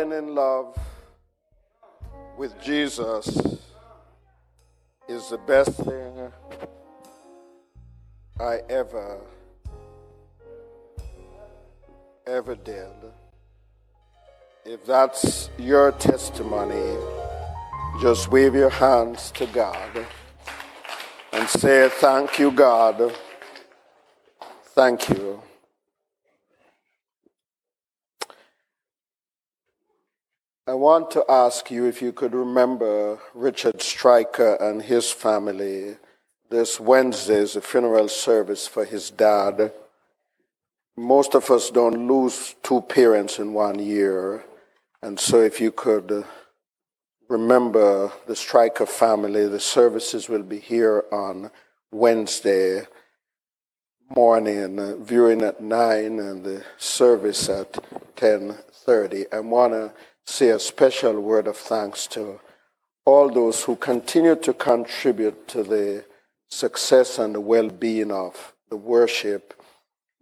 Falling in love with Jesus is the best thing I ever, ever did. If that's your testimony, just wave your hands to God and say, Thank you, God. Thank you. I want to ask you if you could remember Richard Stryker and his family. This Wednesday is a funeral service for his dad. Most of us don't lose two parents in one year. And so if you could remember the Stryker family, the services will be here on Wednesday morning, viewing at 9 and the service at 10.30. I want to say a special word of thanks to all those who continue to contribute to the success and the well being of the worship.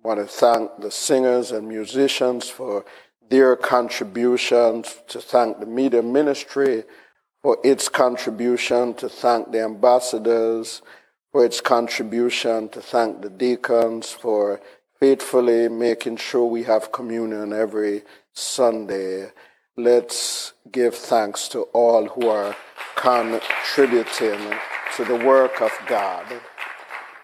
I want to thank the singers and musicians for their contributions, to thank the media ministry for its contribution, to thank the ambassadors for its contribution, to thank the deacons for faithfully making sure we have communion every Sunday let's give thanks to all who are contributing to the work of God.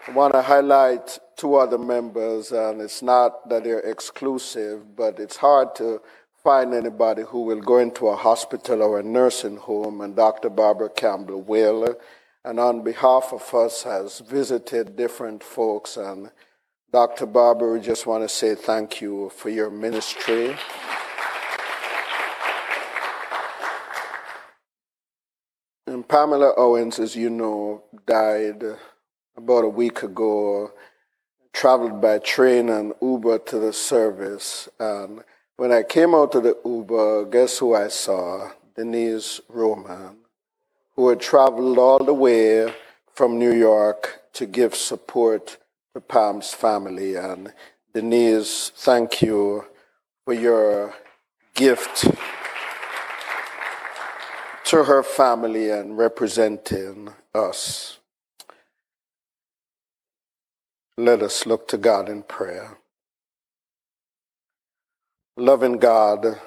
I want to highlight two other members, and it's not that they're exclusive, but it's hard to find anybody who will go into a hospital or a nursing home, and Dr. Barbara Campbell will. And on behalf of us, has visited different folks. And Dr. Barbara, we just want to say thank you for your ministry. Pamela Owens, as you know, died about a week ago. Traveled by train and Uber to the service. And when I came out of the Uber, guess who I saw? Denise Roman, who had traveled all the way from New York to give support to Pam's family. And Denise, thank you for your gift to her family and representing us. Let us look to God in prayer. Loving God,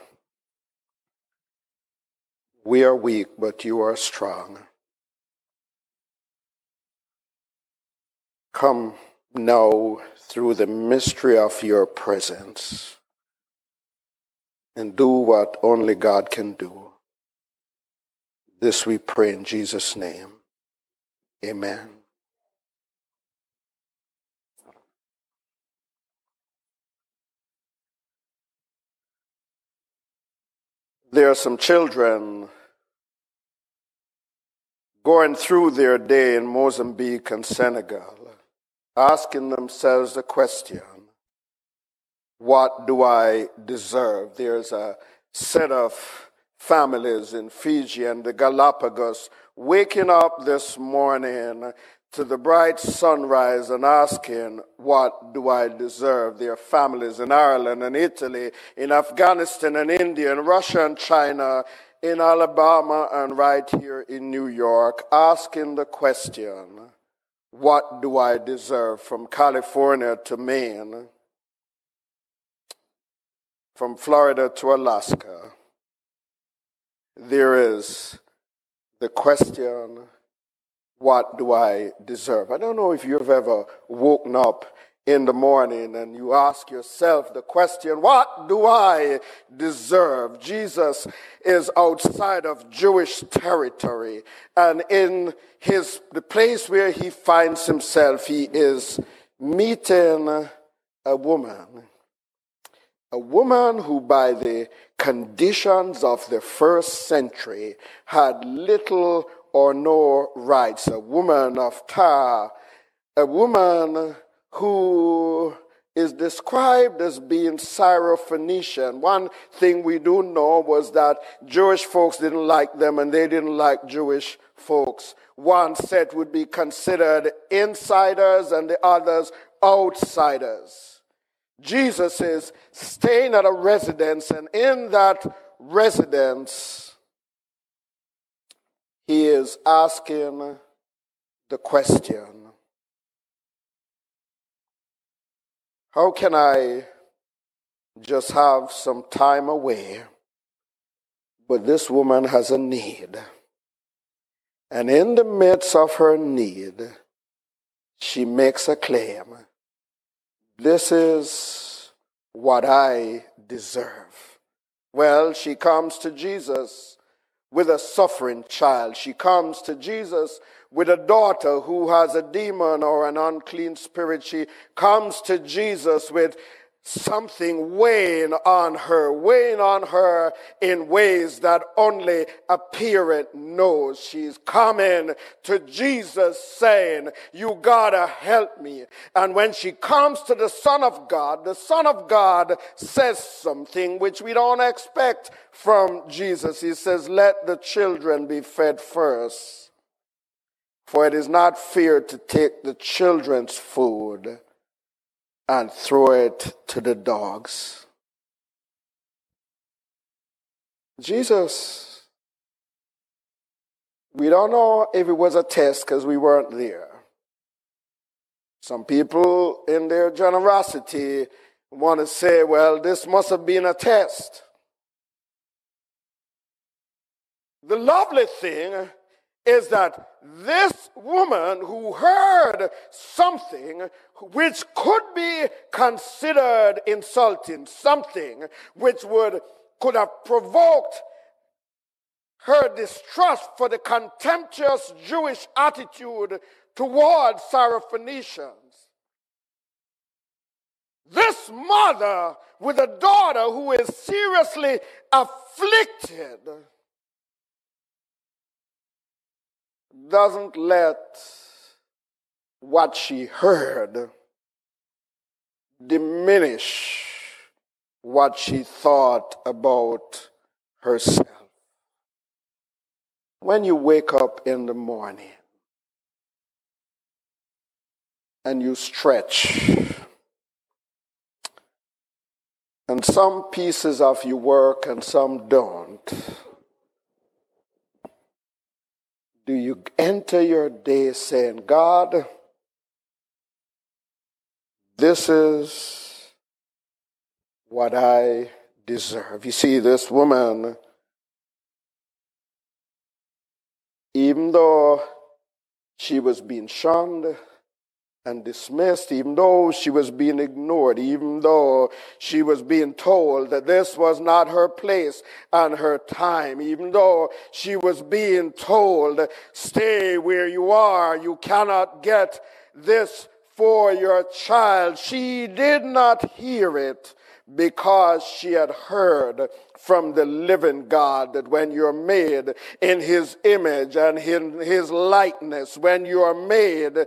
we are weak, but you are strong. Come now through the mystery of your presence and do what only God can do. This we pray in Jesus' name. Amen. There are some children going through their day in Mozambique and Senegal, asking themselves the question what do I deserve? There's a set of families in Fiji and the Galapagos waking up this morning to the bright sunrise and asking, What do I deserve? Their families in Ireland and Italy, in Afghanistan and India, and Russia and China, in Alabama and right here in New York, asking the question, What do I deserve? From California to Maine, from Florida to Alaska there is the question, what do I deserve? I don't know if you've ever woken up in the morning and you ask yourself the question, what do I deserve? Jesus is outside of Jewish territory and in his, the place where he finds himself, he is meeting a woman. A woman who by the conditions of the first century had little or no rights. A woman of Tyre, a woman who is described as being Syrophoenician. One thing we do know was that Jewish folks didn't like them and they didn't like Jewish folks. One set would be considered insiders and the others outsiders. Jesus is staying at a residence, and in that residence, he is asking the question How can I just have some time away? But this woman has a need. And in the midst of her need, she makes a claim. This is what I deserve. Well, she comes to Jesus with a suffering child. She comes to Jesus with a daughter who has a demon or an unclean spirit. She comes to Jesus with something weighing on her, weighing on her in ways that only a parent knows. She's coming to Jesus saying, you gotta help me. And when she comes to the Son of God, the Son of God says something which we don't expect from Jesus. He says, let the children be fed first. For it is not fair to take the children's food and throw it to the dogs. Jesus, we don't know if it was a test because we weren't there. Some people, in their generosity, want to say, well, this must have been a test. The lovely thing is that this woman who heard something which could be considered insulting, something which would could have provoked her distrust for the contemptuous Jewish attitude towards Syrophoenicians. This mother with a daughter who is seriously afflicted doesn't let what she heard diminish what she thought about herself. When you wake up in the morning and you stretch, and some pieces of you work and some don't do you enter your day saying, God, this is what I deserve? You see, this woman, even though she was being shunned, and dismissed, even though she was being ignored, even though she was being told that this was not her place and her time, even though she was being told, stay where you are, you cannot get this for your child. She did not hear it because she had heard from the living God that when you're made in his image and in his likeness, when you are made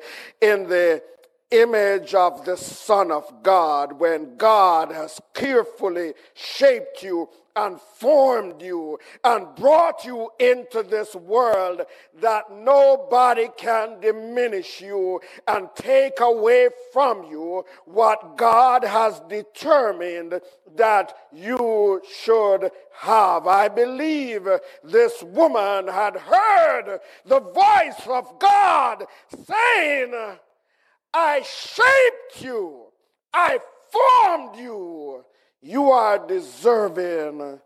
in the image of the Son of God, when God has carefully shaped you and formed you and brought you into this world that nobody can diminish you and take away from you what God has determined that you should have. I believe this woman had heard the voice of God saying, I shaped you. I formed you. You are deserving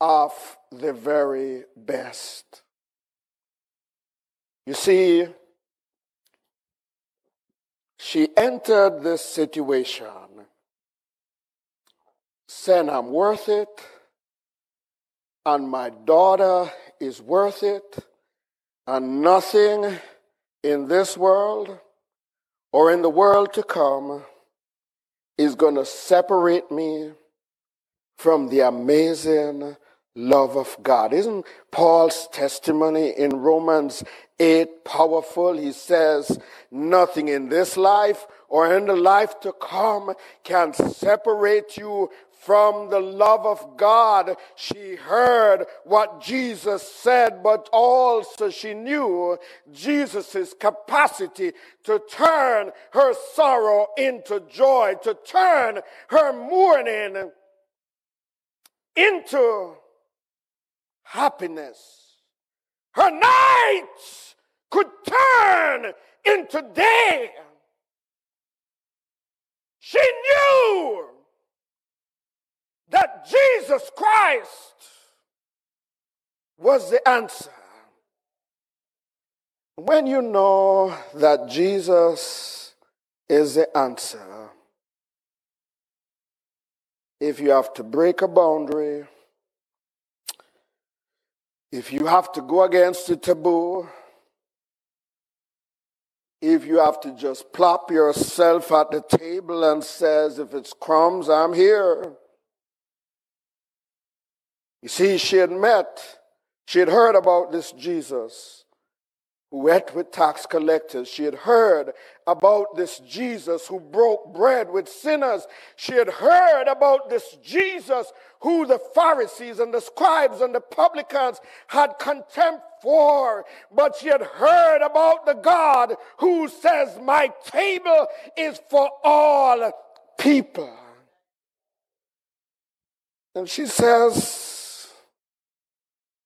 of the very best. You see, she entered this situation saying, I'm worth it, and my daughter is worth it, and nothing in this world or in the world to come is going to separate me from the amazing love of God. Isn't Paul's testimony in Romans 8 powerful? He says, nothing in this life or in the life to come can separate you from the love of God. She heard what Jesus said, but also she knew Jesus' capacity to turn her sorrow into joy, to turn her mourning into happiness. Her nights could turn into day. She knew that Jesus Christ was the answer. When you know that Jesus is the answer, if you have to break a boundary, if you have to go against the taboo, if you have to just plop yourself at the table and says, if it's crumbs, I'm here. You see, she had met, she had heard about this Jesus who with tax collectors. She had heard about this Jesus who broke bread with sinners. She had heard about this Jesus who the Pharisees and the scribes and the publicans had contempt for. But she had heard about the God who says, My table is for all people. And she says,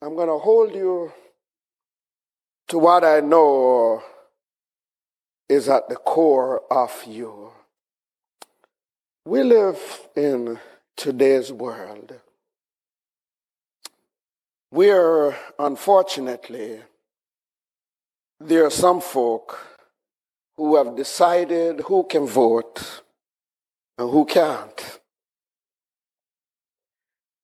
I'm going to hold you to what I know is at the core of you. We live in today's world where, unfortunately, there are some folk who have decided who can vote and who can't,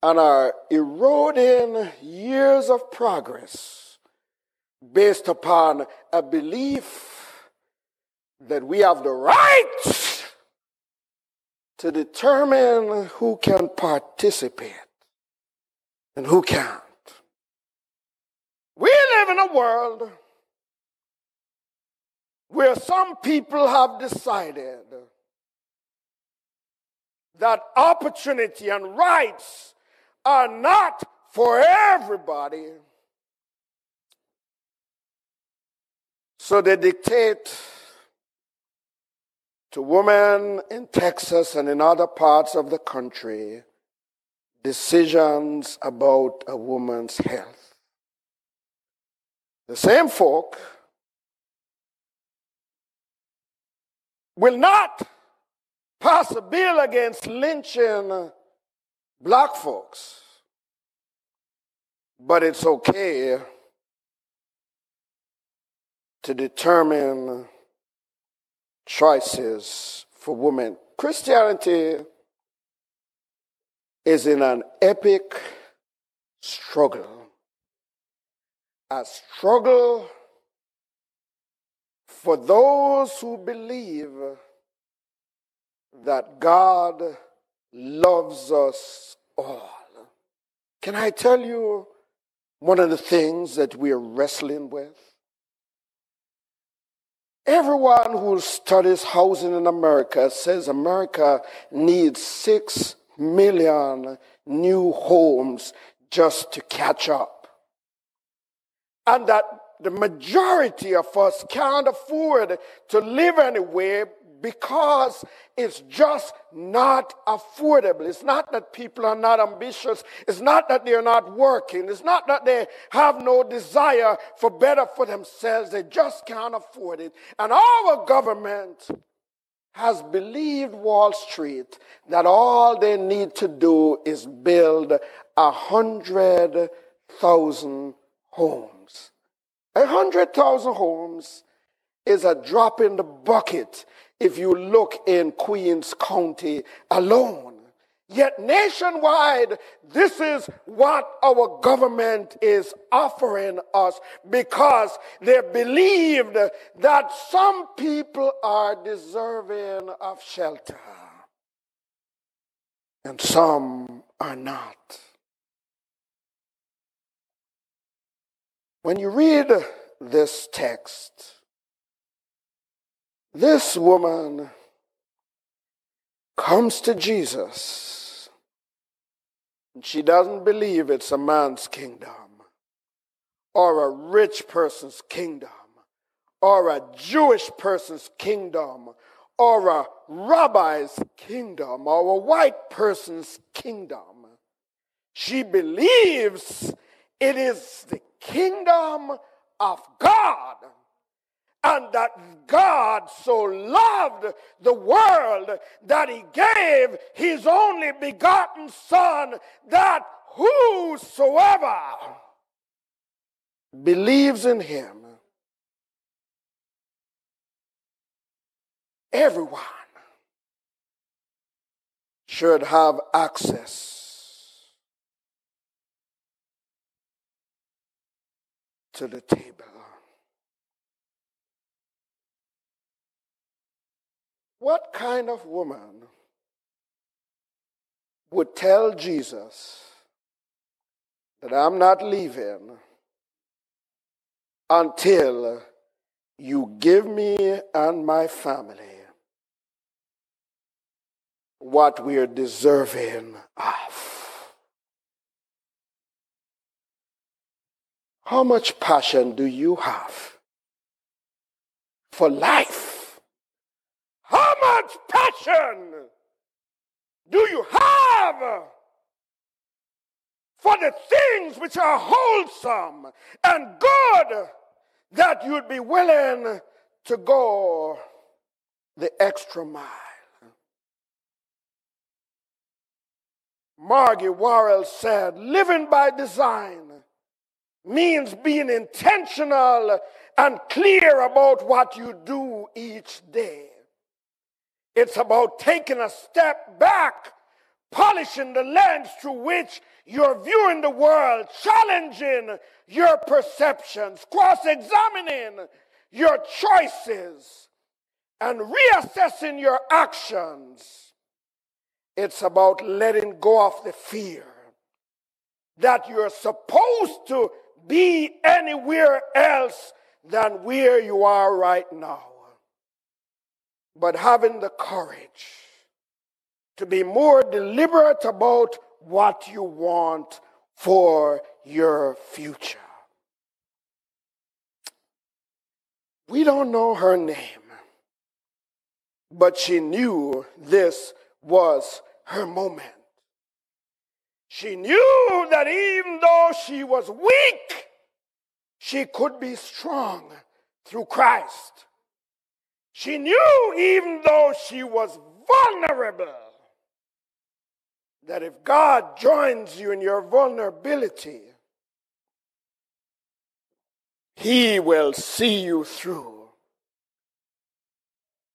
and are eroding years of progress based upon a belief that we have the right to determine who can participate and who can't. We live in a world where some people have decided that opportunity and rights are not for everybody So they dictate to women in Texas and in other parts of the country decisions about a woman's health. The same folk will not pass a bill against lynching black folks, but it's okay to determine choices for women. Christianity is in an epic struggle. A struggle for those who believe that God loves us all. Can I tell you one of the things that we are wrestling with? Everyone who studies housing in America says America needs six million new homes just to catch up. And that the majority of us can't afford to live anywhere because it's just not affordable. It's not that people are not ambitious. It's not that they're not working. It's not that they have no desire for better for themselves. They just can't afford it. And our government has believed Wall Street that all they need to do is build a hundred thousand homes. A hundred thousand homes is a drop in the bucket if you look in Queens County alone. Yet nationwide, this is what our government is offering us because they believed that some people are deserving of shelter and some are not. When you read this text, this woman comes to Jesus. And she doesn't believe it's a man's kingdom or a rich person's kingdom or a Jewish person's kingdom or a rabbi's kingdom or a white person's kingdom. She believes it is the kingdom of God and that God so loved the world that he gave his only begotten Son, that whosoever believes in him, everyone should have access to the table. What kind of woman would tell Jesus that I'm not leaving until you give me and my family what we're deserving of? How much passion do you have for life? Passion do you have for the things which are wholesome and good that you'd be willing to go the extra mile? Margie Warrell said, living by design means being intentional and clear about what you do each day. It's about taking a step back, polishing the lens through which you're viewing the world, challenging your perceptions, cross examining your choices, and reassessing your actions. It's about letting go of the fear that you're supposed to be anywhere else than where you are right now but having the courage to be more deliberate about what you want for your future. We don't know her name, but she knew this was her moment. She knew that even though she was weak, she could be strong through Christ. She knew, even though she was vulnerable, that if God joins you in your vulnerability, He will see you through.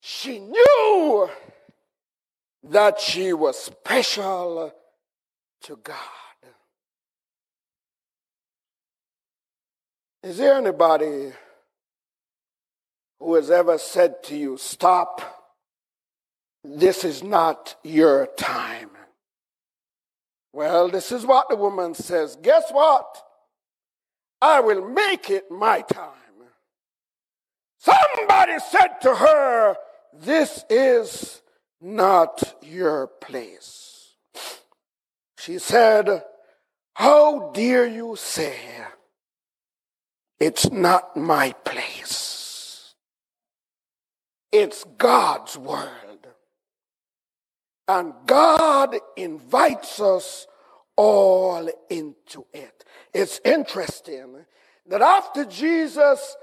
She knew that she was special to God. Is there anybody who has ever said to you, Stop, this is not your time. Well, this is what the woman says. Guess what? I will make it my time. Somebody said to her, This is not your place. She said, How dare you say it's not my place? It's God's word. And God invites us all into it. It's interesting that after Jesus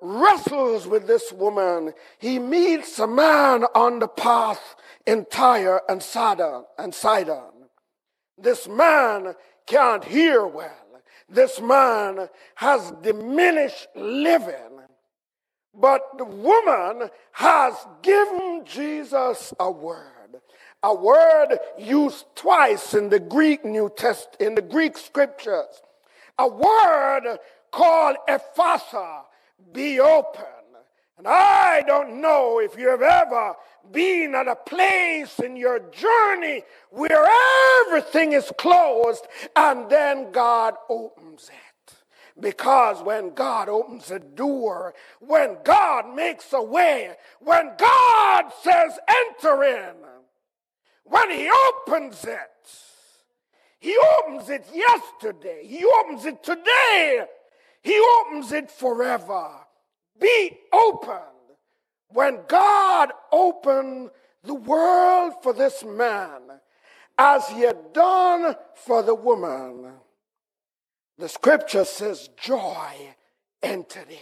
wrestles with this woman, he meets a man on the path in Tyre and Sidon. And Sidon. This man can't hear well. This man has diminished living. But the woman has given Jesus a word. A word used twice in the Greek New Test in the Greek scriptures. A word called ephphatha, be open. And I don't know if you have ever been at a place in your journey where everything is closed and then God opens it. Because when God opens a door, when God makes a way, when God says enter in, when He opens it, He opens it yesterday, He opens it today, He opens it forever. Be open. When God opened the world for this man, as He had done for the woman, the scripture says joy entered in.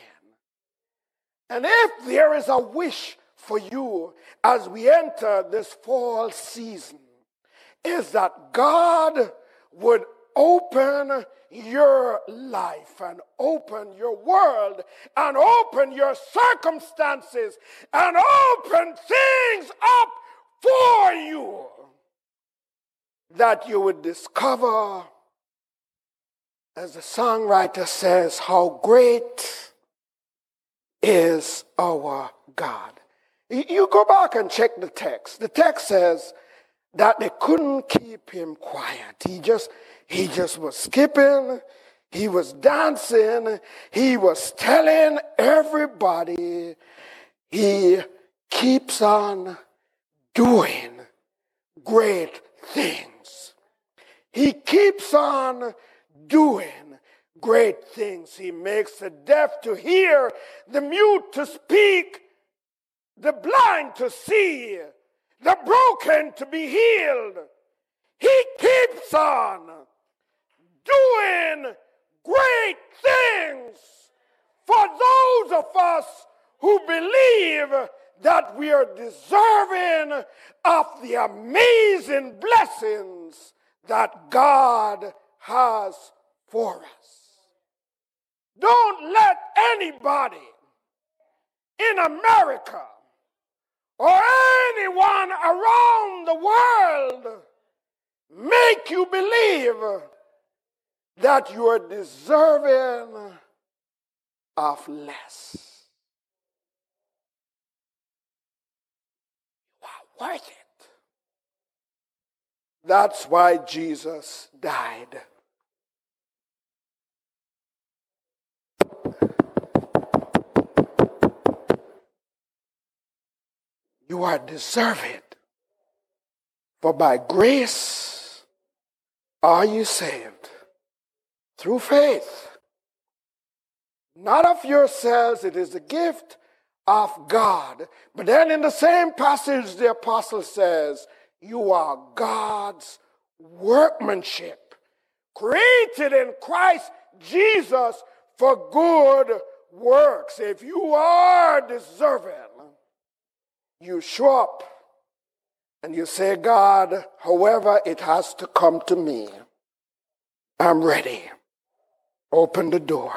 And if there is a wish for you as we enter this fall season, is that God would open your life and open your world and open your circumstances and open things up for you that you would discover as the songwriter says, how great is our God. You go back and check the text. The text says that they couldn't keep him quiet. He just, he just was skipping. He was dancing. He was telling everybody he keeps on doing great things. He keeps on doing great things. He makes the deaf to hear, the mute to speak, the blind to see, the broken to be healed. He keeps on doing great things for those of us who believe that we are deserving of the amazing blessings that God has for us. Don't let anybody in America or anyone around the world make you believe that you are deserving of less. You are worth it. That's why Jesus died. You are deserving. For by grace are you saved through faith. Not of yourselves, it is a gift of God. But then in the same passage, the apostle says, You are God's workmanship, created in Christ Jesus for good works. If you are deserving, you show up and you say, God, however it has to come to me, I'm ready. Open the door.